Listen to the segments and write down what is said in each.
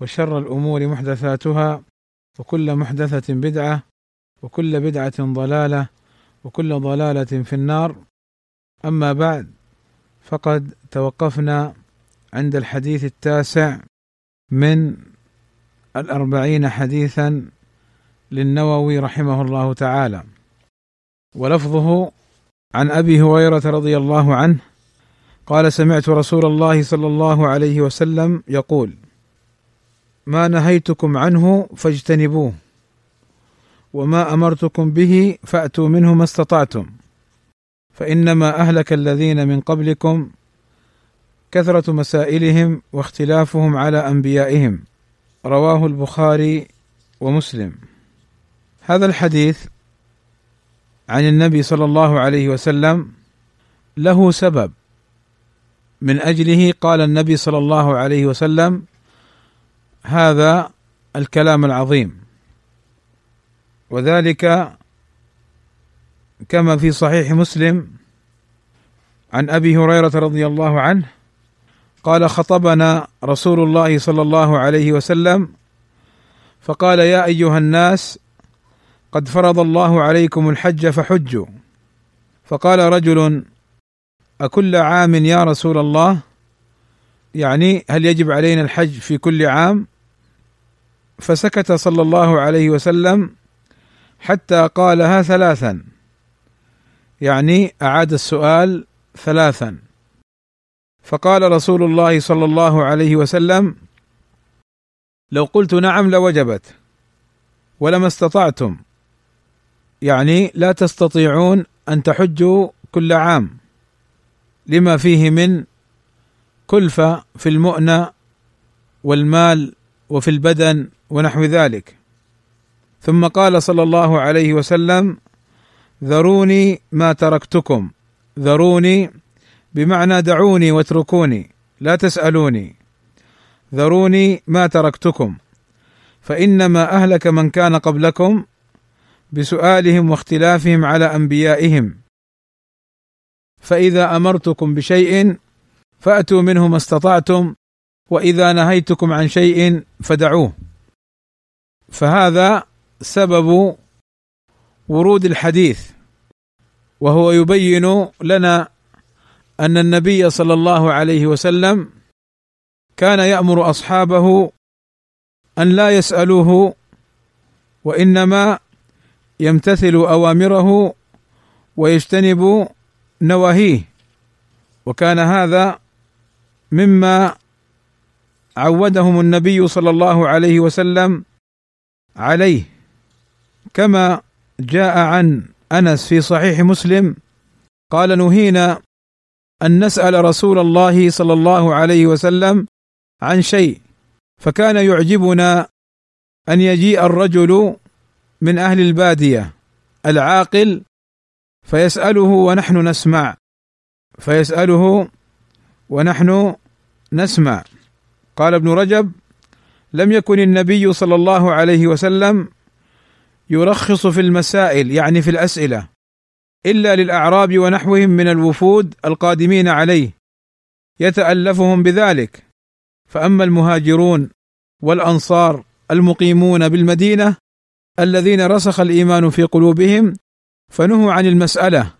وشر الأمور محدثاتها وكل محدثة بدعة وكل بدعة ضلالة وكل ضلالة في النار. أما بعد فقد توقفنا عند الحديث التاسع من الأربعين حديثا للنووي رحمه الله تعالى. ولفظه عن أبي هريرة رضي الله عنه قال سمعت رسول الله صلى الله عليه وسلم يقول ما نهيتكم عنه فاجتنبوه وما أمرتكم به فأتوا منه ما استطعتم. فإنما أهلك الذين من قبلكم كثرة مسائلهم واختلافهم على أنبيائهم. رواه البخاري ومسلم. هذا الحديث عن النبي صلى الله عليه وسلم له سبب. من أجله قال النبي صلى الله عليه وسلم هذا الكلام العظيم. وذلك كما في صحيح مسلم عن أبي هريرة رضي الله عنه قال خطبنا رسول الله صلى الله عليه وسلم فقال يا أيها الناس قد فرض الله عليكم الحج فحجوا. فقال رجل أكل عام يا رسول الله؟ يعني هل يجب علينا الحج في كل عام؟ فسكت صلى الله عليه وسلم حتى قالها ثلاثا. يعني أعاد السؤال ثلاثا. فقال رسول الله صلى الله عليه وسلم لو قلت نعم لوجبت ولما استطعتم. يعني لا تستطيعون أن تحجوا كل عام. لما فيه من كلفة في المؤنة والمال وفي البدن ونحو ذلك. ثم قال صلى الله عليه وسلم ذروني ما تركتكم ذروني بمعنى دعوني واتركوني لا تسألوني ذروني ما تركتكم فإنما أهلك من كان قبلكم بسؤالهم واختلافهم على أنبيائهم. فإذا أمرتكم بشيء فأتوا منه ما استطعتم وإذا نهيتكم عن شيء فدعوه. فهذا سبب ورود الحديث وهو يبين لنا أن النبي صلى الله عليه وسلم كان يأمر أصحابه أن لا يسألوه وإنما يمتثلوا أوامره ويجتنبوا نواهيه. وكان هذا مما عودهم النبي صلى الله عليه وسلم عليه كما جاء عن أنس في صحيح مسلم قال نهينا أن نسأل رسول الله صلى الله عليه وسلم عن شيء فكان يعجبنا أن يجيء الرجل من أهل البادية العاقل فيسأله ونحن نسمع فيسأله ونحن نسمع. قال ابن رجب لم يكن النبي صلى الله عليه وسلم يرخص في المسائل يعني في الأسئلة إلا للأعراب ونحوهم من الوفود القادمين عليه يتألفهم بذلك. فأما المهاجرون والأنصار المقيمون بالمدينة الذين رسخ الإيمان في قلوبهم فنهوا عن المسألة.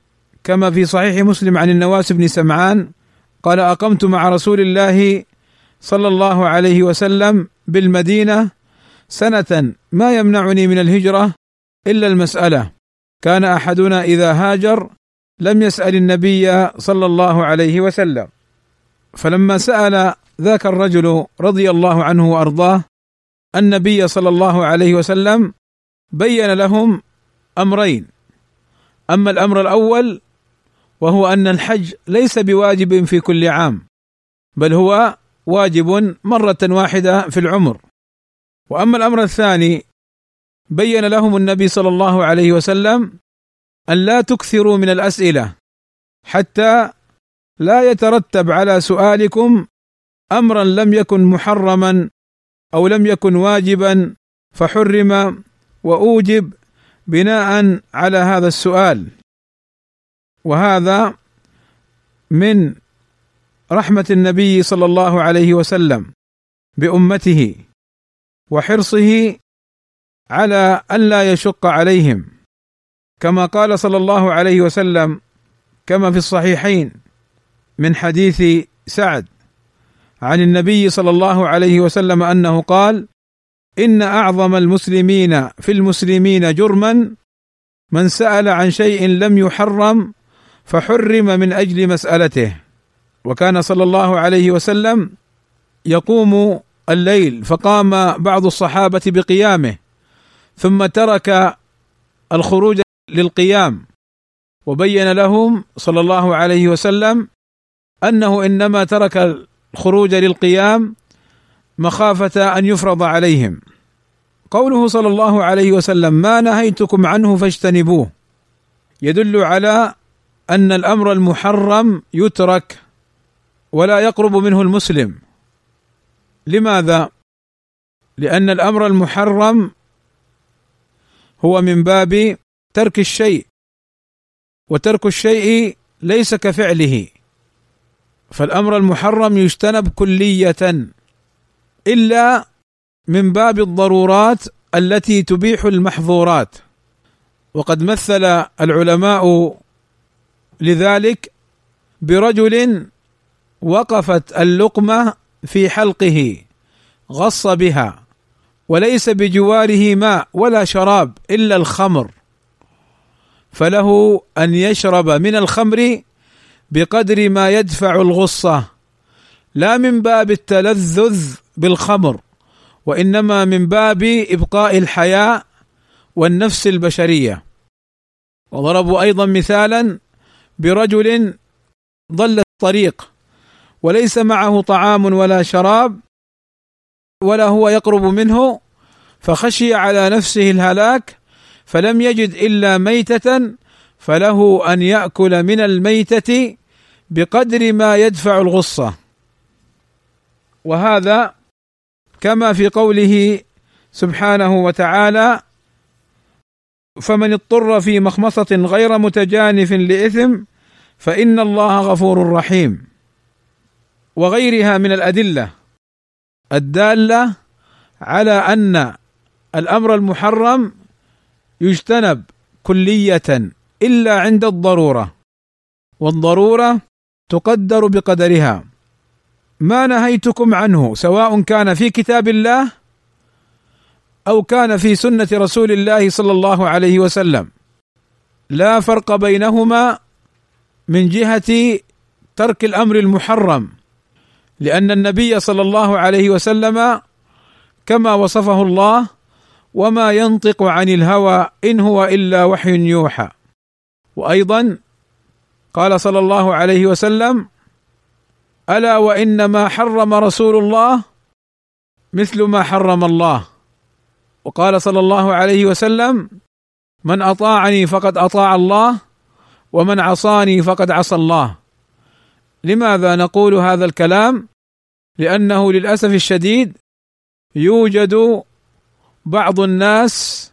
كما في صحيح مسلم عن النواس بن سمعان قال أقمت مع رسول الله صلى الله عليه وسلم بالمدينة سنة ما يمنعني من الهجرة إلا المسألة. كان أحدنا إذا هاجر لم يسأل النبي صلى الله عليه وسلم. فلما سأل ذاك الرجل رضي الله عنه وأرضاه النبي صلى الله عليه وسلم بين لهم أمرين. أما الأمر الأول وهو أن الحج ليس بواجب في كل عام بل هو واجب مرة واحدة في العمر. وأما الأمر الثاني بين لهم النبي صلى الله عليه وسلم أن لا تكثروا من الأسئلة حتى لا يترتب على سؤالكم أمرا لم يكن محرما أو لم يكن واجبا فحرم وأوجب بناء على هذا السؤال. وهذا من رحمة النبي صلى الله عليه وسلم بأمته وحرصه على الا يشق عليهم. كما قال صلى الله عليه وسلم كما في الصحيحين من حديث سعد عن النبي صلى الله عليه وسلم أنه قال إن أعظم المسلمين في المسلمين جرما من سأل عن شيء لم يحرم فحرم من أجل مسألته. وكان صلى الله عليه وسلم يقوم الليل فقام بعض الصحابة بقيامه ثم ترك الخروج للقيام وبين لهم صلى الله عليه وسلم أنه إنما ترك الخروج للقيام مخافة أن يفرض عليهم. قوله صلى الله عليه وسلم ما نهيتكم عنه فاجتنبوه يدل على أن الأمر المحرم يترك ولا يقرب منه المسلم. لماذا؟ لأن الأمر المحرم هو من باب ترك الشيء وترك الشيء ليس كفعله. فالأمر المحرم يجتنب كلية إلا من باب الضرورات التي تبيح المحظورات. وقد مثل العلماء لذلك برجل وقفت اللقمة في حلقه غص بها وليس بجواره ماء ولا شراب إلا الخمر. فله أن يشرب من الخمر بقدر ما يدفع الغصة لا من باب التلذذ بالخمر وإنما من باب إبقاء الحياء والنفس البشرية. وضربوا أيضا مثالا برجل ضل الطريق. وليس معه طعام ولا شراب ولا هو يقرب منه فخشي على نفسه الهلاك فلم يجد إلا ميتة فله أن يأكل من الميتة بقدر ما يدفع الغصة. وهذا كما في قوله سبحانه وتعالى فمن اضطر في مخمصة غير متجانف لإثم فإن الله غفور رحيم. وغيرها من الأدلة. الدالة على أن الأمر المحرم يجتنب كلية إلا عند الضرورة والضرورة تقدر بقدرها. ما نهيتكم عنه سواء كان في كتاب الله أو كان في سنة رسول الله صلى الله عليه وسلم. لا فرق بينهما من جهة ترك الأمر المحرم. لأن النبي صلى الله عليه وسلم كما وصفه الله وما ينطق عن الهوى إن هو إلا وحي يوحى. وأيضا قال صلى الله عليه وسلم ألا وانما حرم رسول الله مثل ما حرم الله. وقال صلى الله عليه وسلم من أطاعني فقد أطاع الله ومن عصاني فقد عصى الله. لماذا نقول هذا الكلام؟ لأنه للأسف الشديد يوجد بعض الناس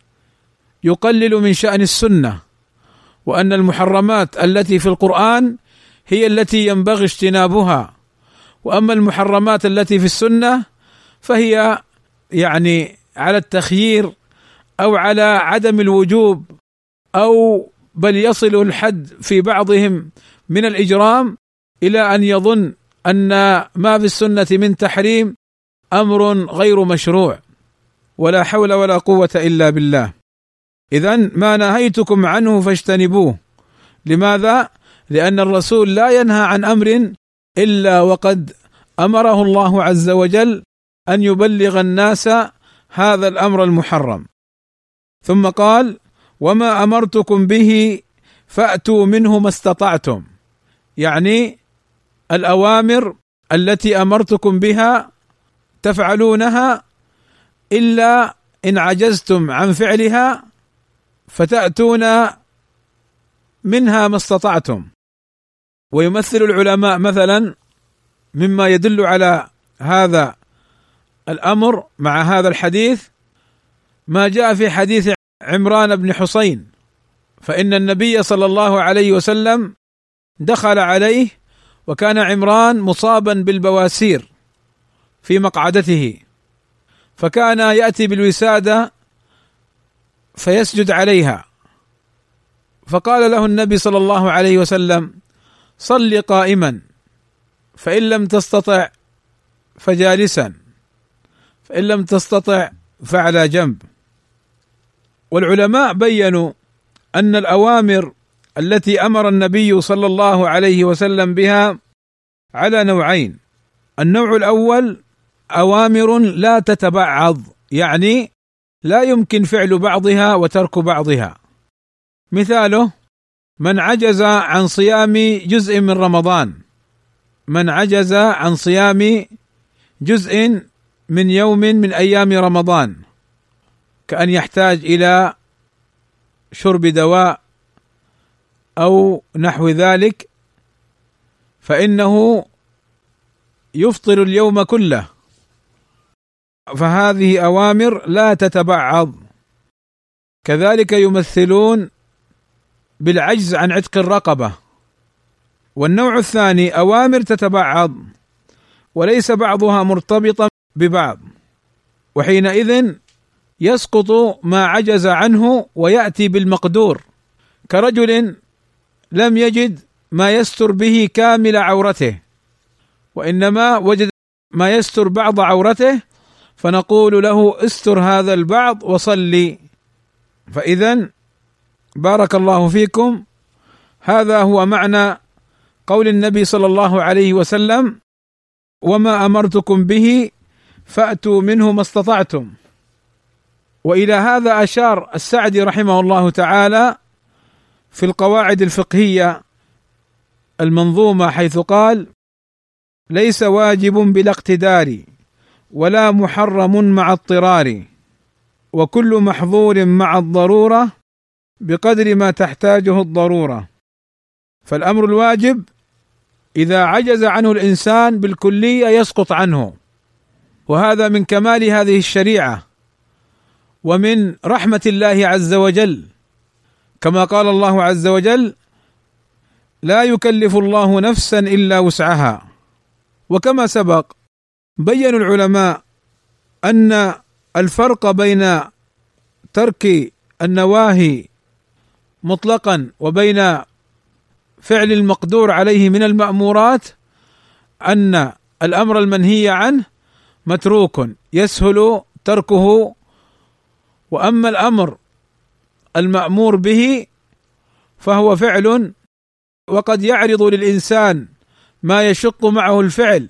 يقلل من شأن السنة وأن المحرمات التي في القرآن هي التي ينبغي اجتنابها وأما المحرمات التي في السنة فهي يعني على التخيير أو على عدم الوجوب أو بل يصل الحد في بعضهم من الإجرام إلى أن يظن أن ما في السنة من تحريم أمر غير مشروع ولا حول ولا قوة إلا بالله. اذا ما نهيتكم عنه فاجتنبوه. لماذا؟ لأن الرسول لا ينهى عن أمر إلا وقد أمره الله عز وجل أن يبلغ الناس هذا الأمر المحرم. ثم قال وما أمرتكم به فأتوا منه ما استطعتم. يعني الأوامر التي أمرتكم بها تفعلونها إلا إن عجزتم عن فعلها فتأتون منها ما استطعتم. ويمثل العلماء مثلا مما يدل على هذا الأمر مع هذا الحديث ما جاء في حديث عمران بن حسين فإن النبي صلى الله عليه وسلم دخل عليه وكان عمران مصابا بالبواسير في مقعدته. فكان يأتي بالوسادة فيسجد عليها. فقال له النبي صلى الله عليه وسلم صل قائما فإن لم تستطع فجالسا فإن لم تستطع فعلى جنب. والعلماء بينوا أن الأوامر التي أمر النبي صلى الله عليه وسلم بها على نوعين. النوع الأول أوامر لا تتبعض يعني لا يمكن فعل بعضها وترك بعضها. مثاله من عجز عن صيام جزء من رمضان. من عجز عن صيام جزء من يوم من أيام رمضان. كأن يحتاج إلى شرب دواء أو نحو ذلك فإنه يفطر اليوم كله. فهذه أوامر لا تتبعض. كذلك يمثلون بالعجز عن عتق الرقبة. والنوع الثاني أوامر تتبعض وليس بعضها مرتبطا ببعض. وحينئذ يسقط ما عجز عنه ويأتي بالمقدور. كرجل لم يجد ما يستر به كامل عورته وإنما وجد ما يستر بعض عورته فنقول له استر هذا البعض وصلي. فاذا بارك الله فيكم. هذا هو معنى قول النبي صلى الله عليه وسلم وما أمرتكم به فأتوا منه ما استطعتم. وإلى هذا أشار السعدي رحمه الله تعالى في القواعد الفقهية المنظومة حيث قال ليس واجب بلا اقتدار ولا محرم مع اضطرار وكل محظور مع الضرورة بقدر ما تحتاجه الضرورة. فالأمر الواجب إذا عجز عنه الإنسان بالكلية يسقط عنه وهذا من كمال هذه الشريعة ومن رحمة الله عز وجل. كما قال الله عز وجل لا يكلف الله نفسا إلا وسعها وكما سبق بين العلماء أن الفرق بين ترك النواهي مطلقا وبين فعل المقدور عليه من المأمورات أن الأمر المنهي عنه متروك يسهل تركه. وأما الأمر المأمور به فهو فعل وقد يعرض للإنسان ما يشق معه الفعل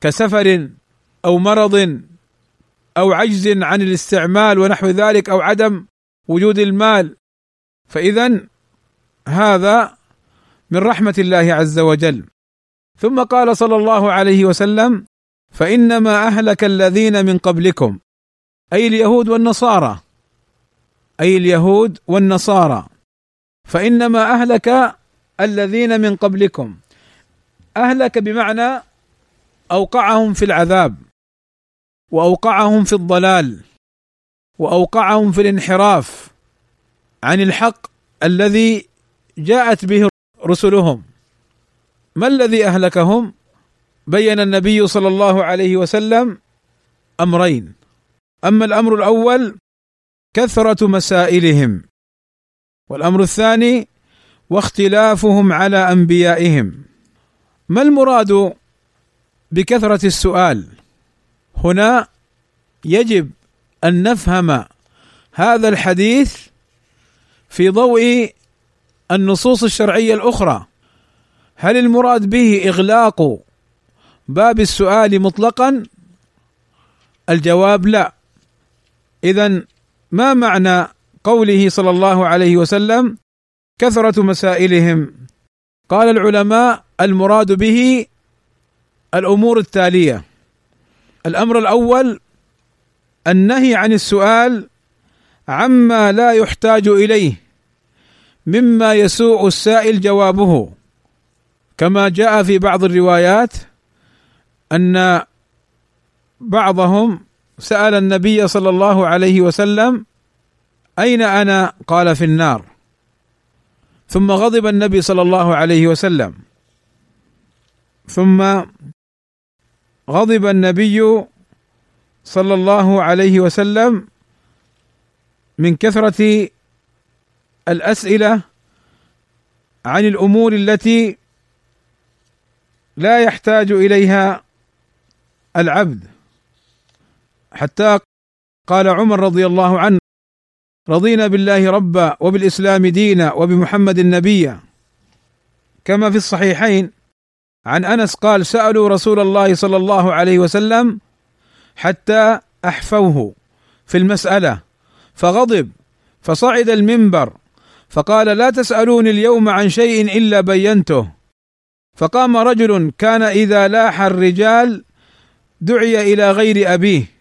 كسفر أو مرض أو عجز عن الاستعمال ونحو ذلك أو عدم وجود المال. فاذا هذا من رحمة الله عز وجل. ثم قال صلى الله عليه وسلم فإنما أهلك الذين من قبلكم أي اليهود والنصارى. أي اليهود والنصارى. فإنما أهلك الذين من قبلكم. أهلك بمعنى أوقعهم في العذاب وأوقعهم في الضلال وأوقعهم في الانحراف عن الحق الذي جاءت به رسلهم. ما الذي أهلكهم؟ بين النبي صلى الله عليه وسلم أمرين. أما الأمر الأول كثرة مسائلهم. والأمر الثاني واختلافهم على أنبيائهم. ما المراد بكثرة السؤال؟ هنا يجب أن نفهم هذا الحديث في ضوء النصوص الشرعية الأخرى. هل المراد به إغلاق باب السؤال مطلقا؟ الجواب لا. اذا ما معنى قوله صلى الله عليه وسلم كثرة مسائلهم؟ قال العلماء المراد به الأمور التالية. الأمر الأول النهي عن السؤال عما لا يحتاج إليه مما يسوء السائل جوابه. كما جاء في بعض الروايات أن بعضهم سأل النبي صلى الله عليه وسلم أين أنا؟ قال في النار. ثم غضب النبي صلى الله عليه وسلم. ثم غضب النبي صلى الله عليه وسلم من كثرة الأسئلة عن الأمور التي لا يحتاج إليها العبد. حتى قال عمر رضي الله عنه رضينا بالله ربا وبالإسلام دينا وبمحمد نبيا كما في الصحيحين عن أنس قال سألوا رسول الله صلى الله عليه وسلم حتى أحفوه في المسألة فغضب فصعد المنبر فقال لا تسألوني اليوم عن شيء إلا بينته. فقام رجل كان إذا لاح الرجال دعي إلى غير أبيه.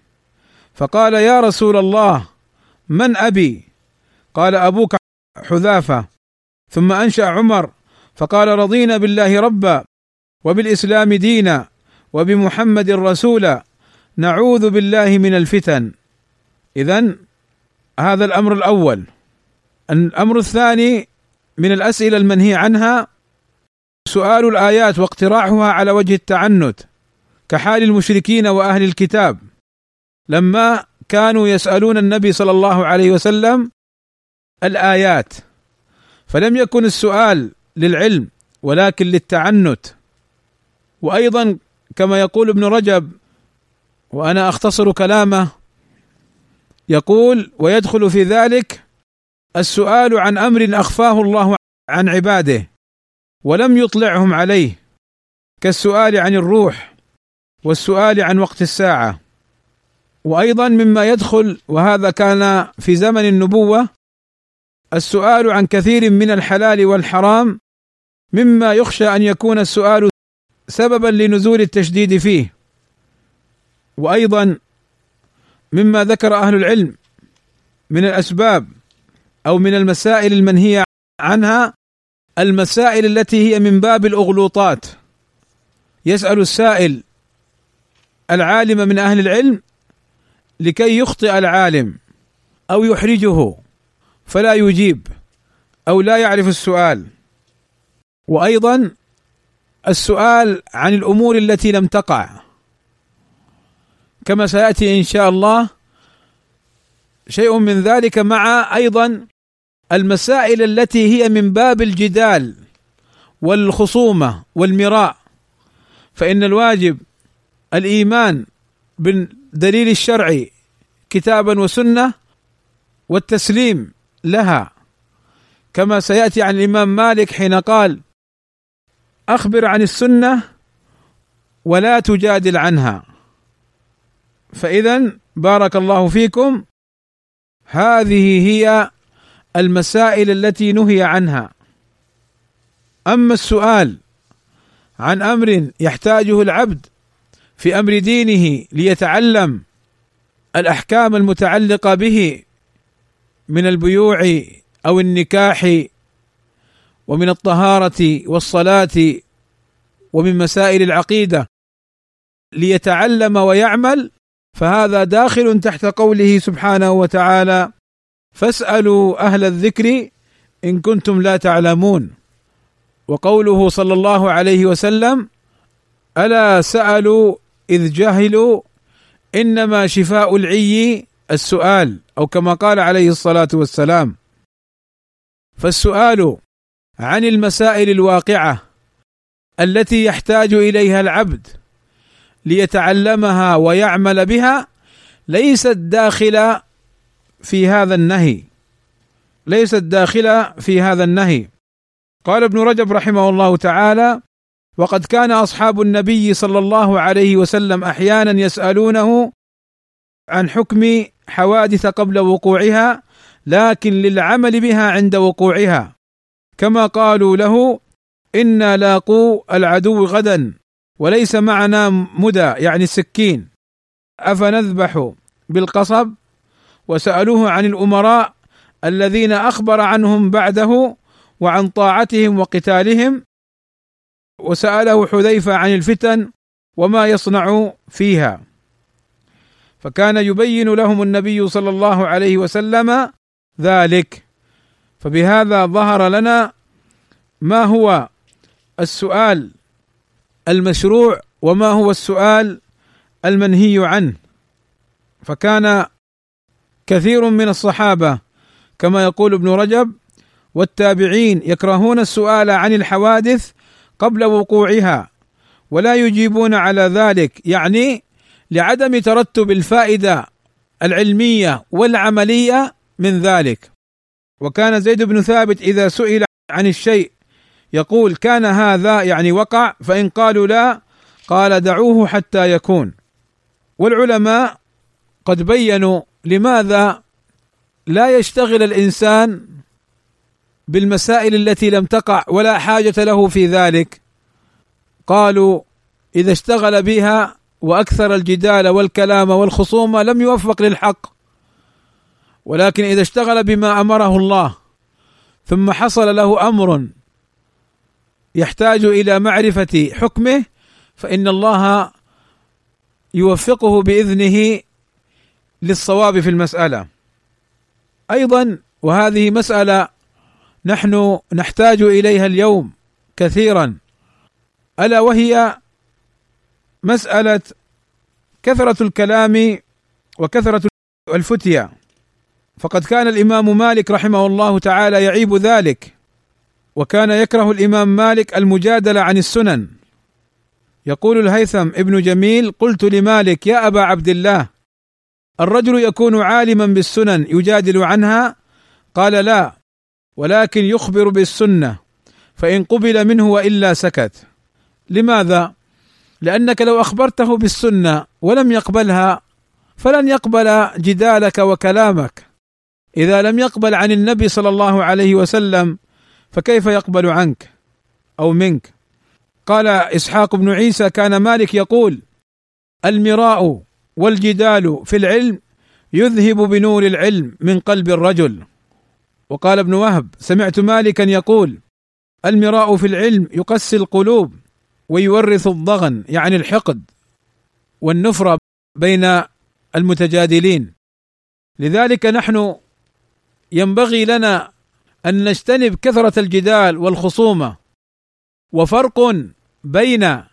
فقال يا رسول الله من أبي؟ قال أبوك حذافة. ثم أنشأ عمر فقال رضينا بالله ربا وبالإسلام دينا وبمحمد رسولا نعوذ بالله من الفتن. اذا هذا الأمر الأول. الأمر الثاني من الأسئلة المنهي عنها سؤال الآيات واقتراحها على وجه التعنت كحال المشركين وأهل الكتاب. لما كانوا يسألون النبي صلى الله عليه وسلم الآيات فلم يكن السؤال للعلم ولكن للتعنت. وأيضا كما يقول ابن رجب وأنا أختصر كلامه يقول ويدخل في ذلك السؤال عن أمر أخفاه الله عن عباده ولم يطلعهم عليه كالسؤال عن الروح والسؤال عن وقت الساعة. وأيضا مما يدخل وهذا كان في زمن النبوة السؤال عن كثير من الحلال والحرام مما يخشى أن يكون السؤال سببا لنزول التشديد فيه. وأيضا مما ذكر أهل العلم من الأسباب أو من المسائل المنهية عنها المسائل التي هي من باب الأغلوطات. يسأل السائل العالم من أهل العلم لكي يخطئ العالم أو يحرجه فلا يجيب أو لا يعرف السؤال. وأيضا السؤال عن الأمور التي لم تقع. كما سيأتي إن شاء الله شيء من ذلك مع أيضا المسائل التي هي من باب الجدال والخصومة والمراء. فإن الواجب الإيمان بالدليل الشرعي كتابا وسنة والتسليم لها. كما سيأتي عن الإمام مالك حين قال أخبر عن السنة ولا تجادل عنها. فاذا بارك الله فيكم. هذه هي المسائل التي نهي عنها. أما السؤال عن أمر يحتاجه العبد في أمر دينه ليتعلم الأحكام المتعلقة به من البيوع أو النكاح ومن الطهارة والصلاة ومن مسائل العقيدة. ليتعلم ويعمل فهذا داخل تحت قوله سبحانه وتعالى فاسألوا أهل الذكر إن كنتم لا تعلمون وقوله صلى الله عليه وسلم ألا سألوا إذ جهلوا إنما شفاء العي السؤال أو كما قال عليه الصلاة والسلام. فالسؤال عن المسائل الواقعة التي يحتاج إليها العبد ليتعلمها ويعمل بها ليست داخله في هذا النهي. ليست داخله في هذا النهي. قال ابن رجب رحمه الله تعالى وقد كان أصحاب النبي صلى الله عليه وسلم أحيانا يسألونه عن حكم حوادث قبل وقوعها لكن للعمل بها عند وقوعها. كما قالوا له إنا لاقوا العدو غدا وليس معنا مدى يعني السكين. أفنذبح بالقصب؟ وسألوه عن الأمراء الذين أخبر عنهم بعده وعن طاعتهم وقتالهم وسأله حذيفة عن الفتن وما يصنع فيها. فكان يبين لهم النبي صلى الله عليه وسلم ذلك. فبهذا ظهر لنا ما هو السؤال المشروع وما هو السؤال المنهي عنه. فكان كثير من الصحابة كما يقول ابن رجب والتابعين يكرهون السؤال عن الحوادث قبل وقوعها ولا يجيبون على ذلك يعني لعدم ترتب الفائدة العلمية والعملية من ذلك. وكان زيد بن ثابت إذا سئل عن الشيء يقول كان هذا يعني وقع؟ فإن قالوا لا قال دعوه حتى يكون والعلماء قد بينوا لماذا لا يشتغل الإنسان بالمسائل التي لم تقع ولا حاجة له في ذلك. قالوا إذا اشتغل بها وأكثر الجدال والكلام والخصومه لم يوفق للحق. ولكن إذا اشتغل بما أمره الله ثم حصل له أمر يحتاج إلى معرفة حكمه فإن الله يوفقه بإذنه للصواب في المسألة. أيضا وهذه مسألة نحن نحتاج إليها اليوم كثيرا. ألا وهي مسألة كثرة الكلام وكثرة الفتيا فقد كان الإمام مالك رحمه الله تعالى يعيب ذلك وكان يكره الإمام مالك المجادلة عن السنن. يقول الهيثم ابن جميل قلت لمالك يا أبا عبد الله الرجل يكون عالما بالسنن يجادل عنها؟ قال لا ولكن يخبر بالسنة فإن قبل منه وإلا سكت. لماذا؟ لأنك لو أخبرته بالسنة ولم يقبلها فلن يقبل جدالك وكلامك. إذا لم يقبل عن النبي صلى الله عليه وسلم فكيف يقبل عنك أو منك؟ قال إسحاق بن عيسى كان مالك يقول المراء والجدال في العلم يذهب بنور العلم من قلب الرجل. وقال ابن وهب سمعت مالكا يقول المراء في العلم يقسي القلوب ويورث الضغن يعني الحقد والنفره بين المتجادلين. لذلك نحن ينبغي لنا أن نجتنب كثرة الجدال والخصومة وفرق بين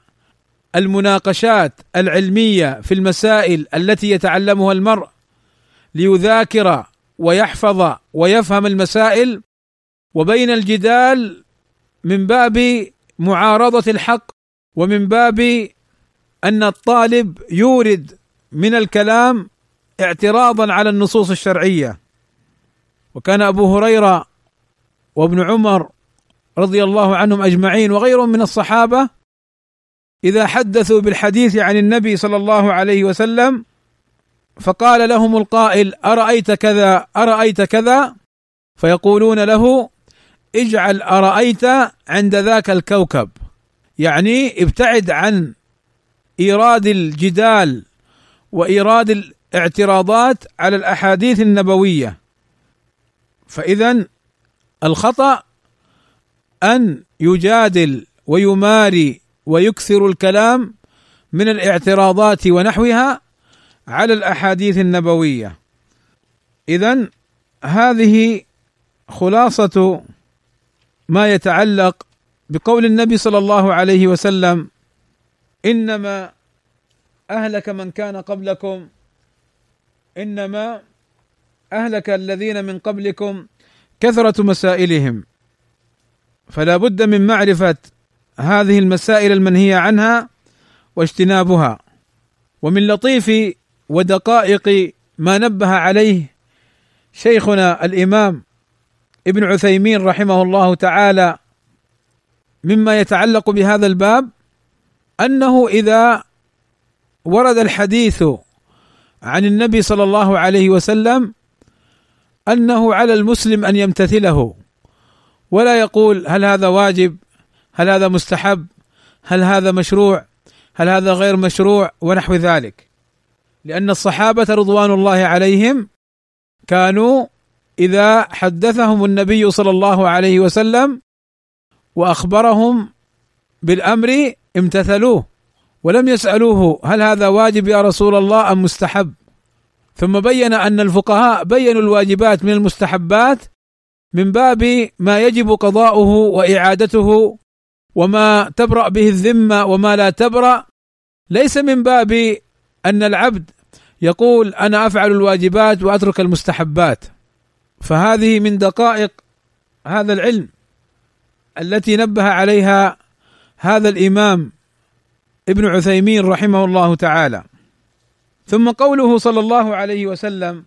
المناقشات العلمية في المسائل التي يتعلمها المرء ليذاكر ويحفظ ويفهم المسائل وبين الجدال من باب معارضة الحق ومن باب أن الطالب يورد من الكلام اعتراضا على النصوص الشرعية. وكان أبو هريرة وابن عمر رضي الله عنهم أجمعين وغيرهم من الصحابة إذا حدثوا بالحديث عن النبي صلى الله عليه وسلم فقال لهم القائل أرأيت كذا أرأيت كذا؟ فيقولون له اجعل أرأيت عند ذاك الكوكب. يعني ابتعد عن إيراد الجدال وإيراد الاعتراضات على الأحاديث النبوية. فإذا الخطأ أن يجادل ويماري ويكثر الكلام من الاعتراضات ونحوها على الأحاديث النبوية. اذا هذه خلاصة ما يتعلق بقول النبي صلى الله عليه وسلم إنما أهلك من كان قبلكم إنما أهلك الذين من قبلكم كثرة مسائلهم. فلا بد من معرفة هذه المسائل المنهية عنها واجتنابها. ومن لطيف ودقائق ما نبه عليه شيخنا الإمام ابن عثيمين رحمه الله تعالى مما يتعلق بهذا الباب أنه إذا ورد الحديث عن النبي صلى الله عليه وسلم أنه على المسلم أن يمتثله ولا يقول هل هذا واجب هل هذا مستحب هل هذا مشروع هل هذا غير مشروع ونحو ذلك. لأن الصحابة رضوان الله عليهم كانوا إذا حدثهم النبي صلى الله عليه وسلم وأخبرهم بالأمر امتثلوه ولم يسألوه هل هذا واجب يا رسول الله أم مستحب. ثم بين أن الفقهاء بينوا الواجبات من المستحبات من باب ما يجب قضاؤه وإعادته وما تبرأ به الذمة وما لا تبرأ. ليس من باب أن العبد يقول أنا أفعل الواجبات وأترك المستحبات. فهذه من دقائق هذا العلم التي نبه عليها هذا الإمام ابن عثيمين رحمه الله تعالى. ثم قوله صلى الله عليه وسلم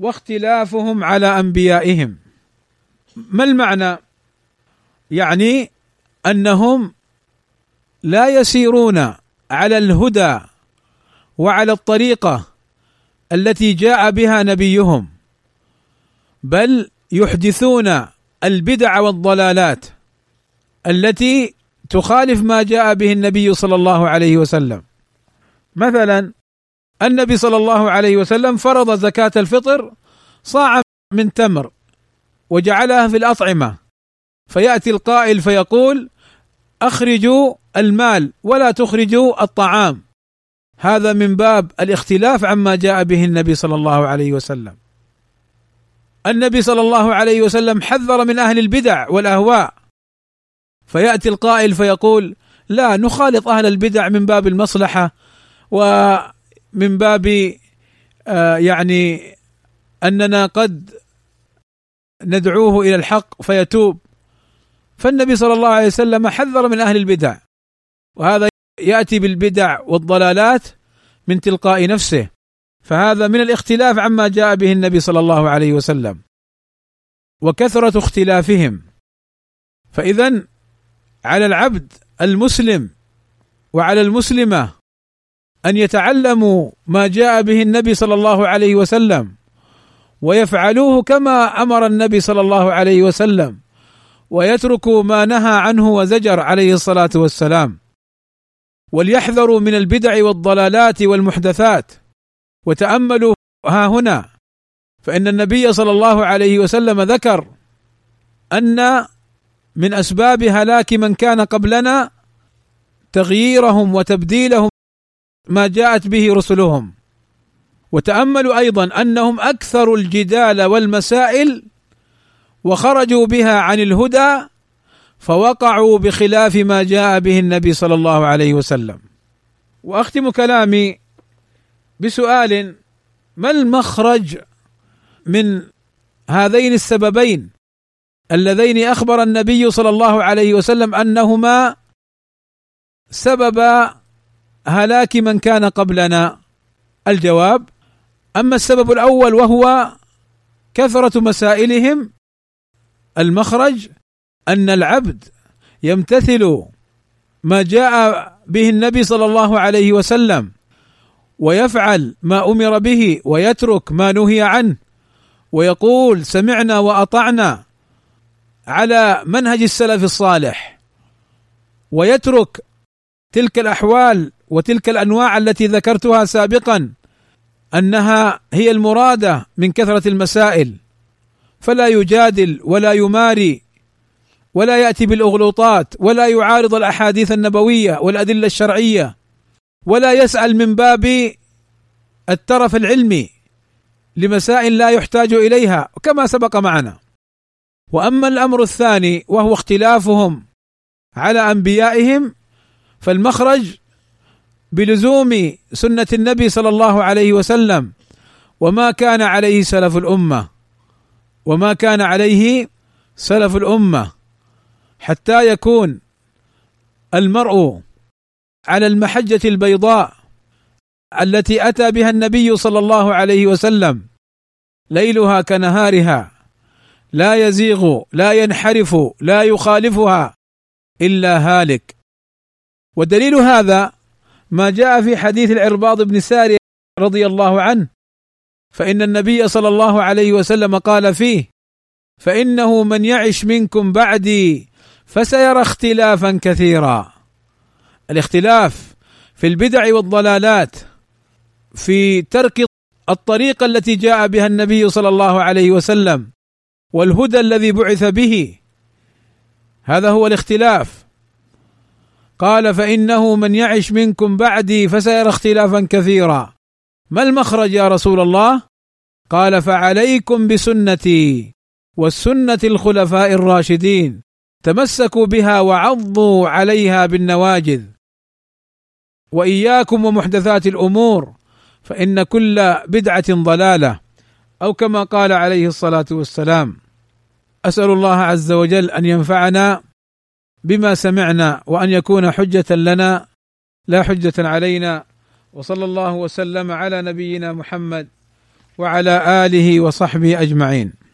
واختلافهم على أنبيائهم ما المعنى؟ يعني أنهم لا يسيرون على الهدى وعلى الطريقة التي جاء بها نبيهم بل يحدثون البدع والضلالات التي تخالف ما جاء به النبي صلى الله عليه وسلم. مثلا النبي صلى الله عليه وسلم فرض زكاة الفطر صاع من تمر وجعلها في الأطعمة. فيأتي القائل فيقول أخرجوا المال ولا تخرجوا الطعام. هذا من باب الاختلاف عما جاء به النبي صلى الله عليه وسلم. النبي صلى الله عليه وسلم حذر من أهل البدع والأهواء. فيأتي القائل فيقول لا نخالط أهل البدع من باب المصلحة ومن باب آه يعني أننا قد ندعوه إلى الحق فيتوب. فالنبي صلى الله عليه وسلم حذر من أهل البدع. وهذا يأتي بالبدع والضلالات من تلقاء نفسه. فهذا من الاختلاف عما جاء به النبي صلى الله عليه وسلم. وكثرة اختلافهم. فاذا على العبد المسلم وعلى المسلمة أن يتعلموا ما جاء به النبي صلى الله عليه وسلم ويفعلوه كما أمر النبي صلى الله عليه وسلم ويتركوا ما نهى عنه وزجر عليه الصلاة والسلام. وليحذروا من البدع والضلالات والمحدثات. وتأملوا ها هنا فإن النبي صلى الله عليه وسلم ذكر أن من أسباب هلاك من كان قبلنا تغييرهم وتبديلهم ما جاءت به رسلهم. وتأملوا أيضا أنهم اكثروا الجدال والمسائل وخرجوا بها عن الهدى فوقعوا بخلاف ما جاء به النبي صلى الله عليه وسلم. وأختم كلامي بسؤال ما المخرج من هذين السببين؟ اللذين أخبر النبي صلى الله عليه وسلم أنهما سبب هلاك من كان قبلنا. الجواب أما السبب الأول وهو كثرة مسائلهم المخرج أن العبد يمتثل ما جاء به النبي صلى الله عليه وسلم ويفعل ما أمر به ويترك ما نهي عنه ويقول سمعنا وأطعنا على منهج السلف الصالح ويترك تلك الأحوال وتلك الأنواع التي ذكرتها سابقا أنها هي المرادة من كثرة المسائل فلا يجادل ولا يماري ولا يأتي بالأغلوطات ولا يعارض الأحاديث النبوية والأدلة الشرعية ولا يسأل من باب الترف العلمي لمسائل لا يحتاج إليها كما سبق معنا. وأما الأمر الثاني وهو اختلافهم على أنبيائهم فالمخرج بلزوم سنة النبي صلى الله عليه وسلم وما كان عليه سلف الأمة وما كان عليه سلف الأمة. حتى يكون المرء على المحجة البيضاء التي أتى بها النبي صلى الله عليه وسلم ليلها كنهارها لا يزيغ لا ينحرف لا يخالفها إلا هالك. ودليل هذا ما جاء في حديث العرباض بن ساري رضي الله عنه فإن النبي صلى الله عليه وسلم قال فيه فإنه من يعش منكم بعدي فسيرى اختلافا كثيرا. الاختلاف في البدع والضلالات في ترك الطريقة التي جاء بها النبي صلى الله عليه وسلم والهدى الذي بعث به. هذا هو الاختلاف. قال فإنه من يعش منكم بعدي فسيرى اختلافا كثيرا. ما المخرج يا رسول الله؟ قال فعليكم بسنتي والسنة الخلفاء الراشدين. تمسكوا بها وعضوا عليها بالنواجذ. وإياكم ومحدثات الأمور فإن كل بدعة ضلالة أو كما قال عليه الصلاة والسلام أسأل الله عز وجل أن ينفعنا بما سمعنا وأن يكون حجة لنا لا حجة علينا. وصلى الله وسلم على نبينا محمد وعلى آله وصحبه أجمعين.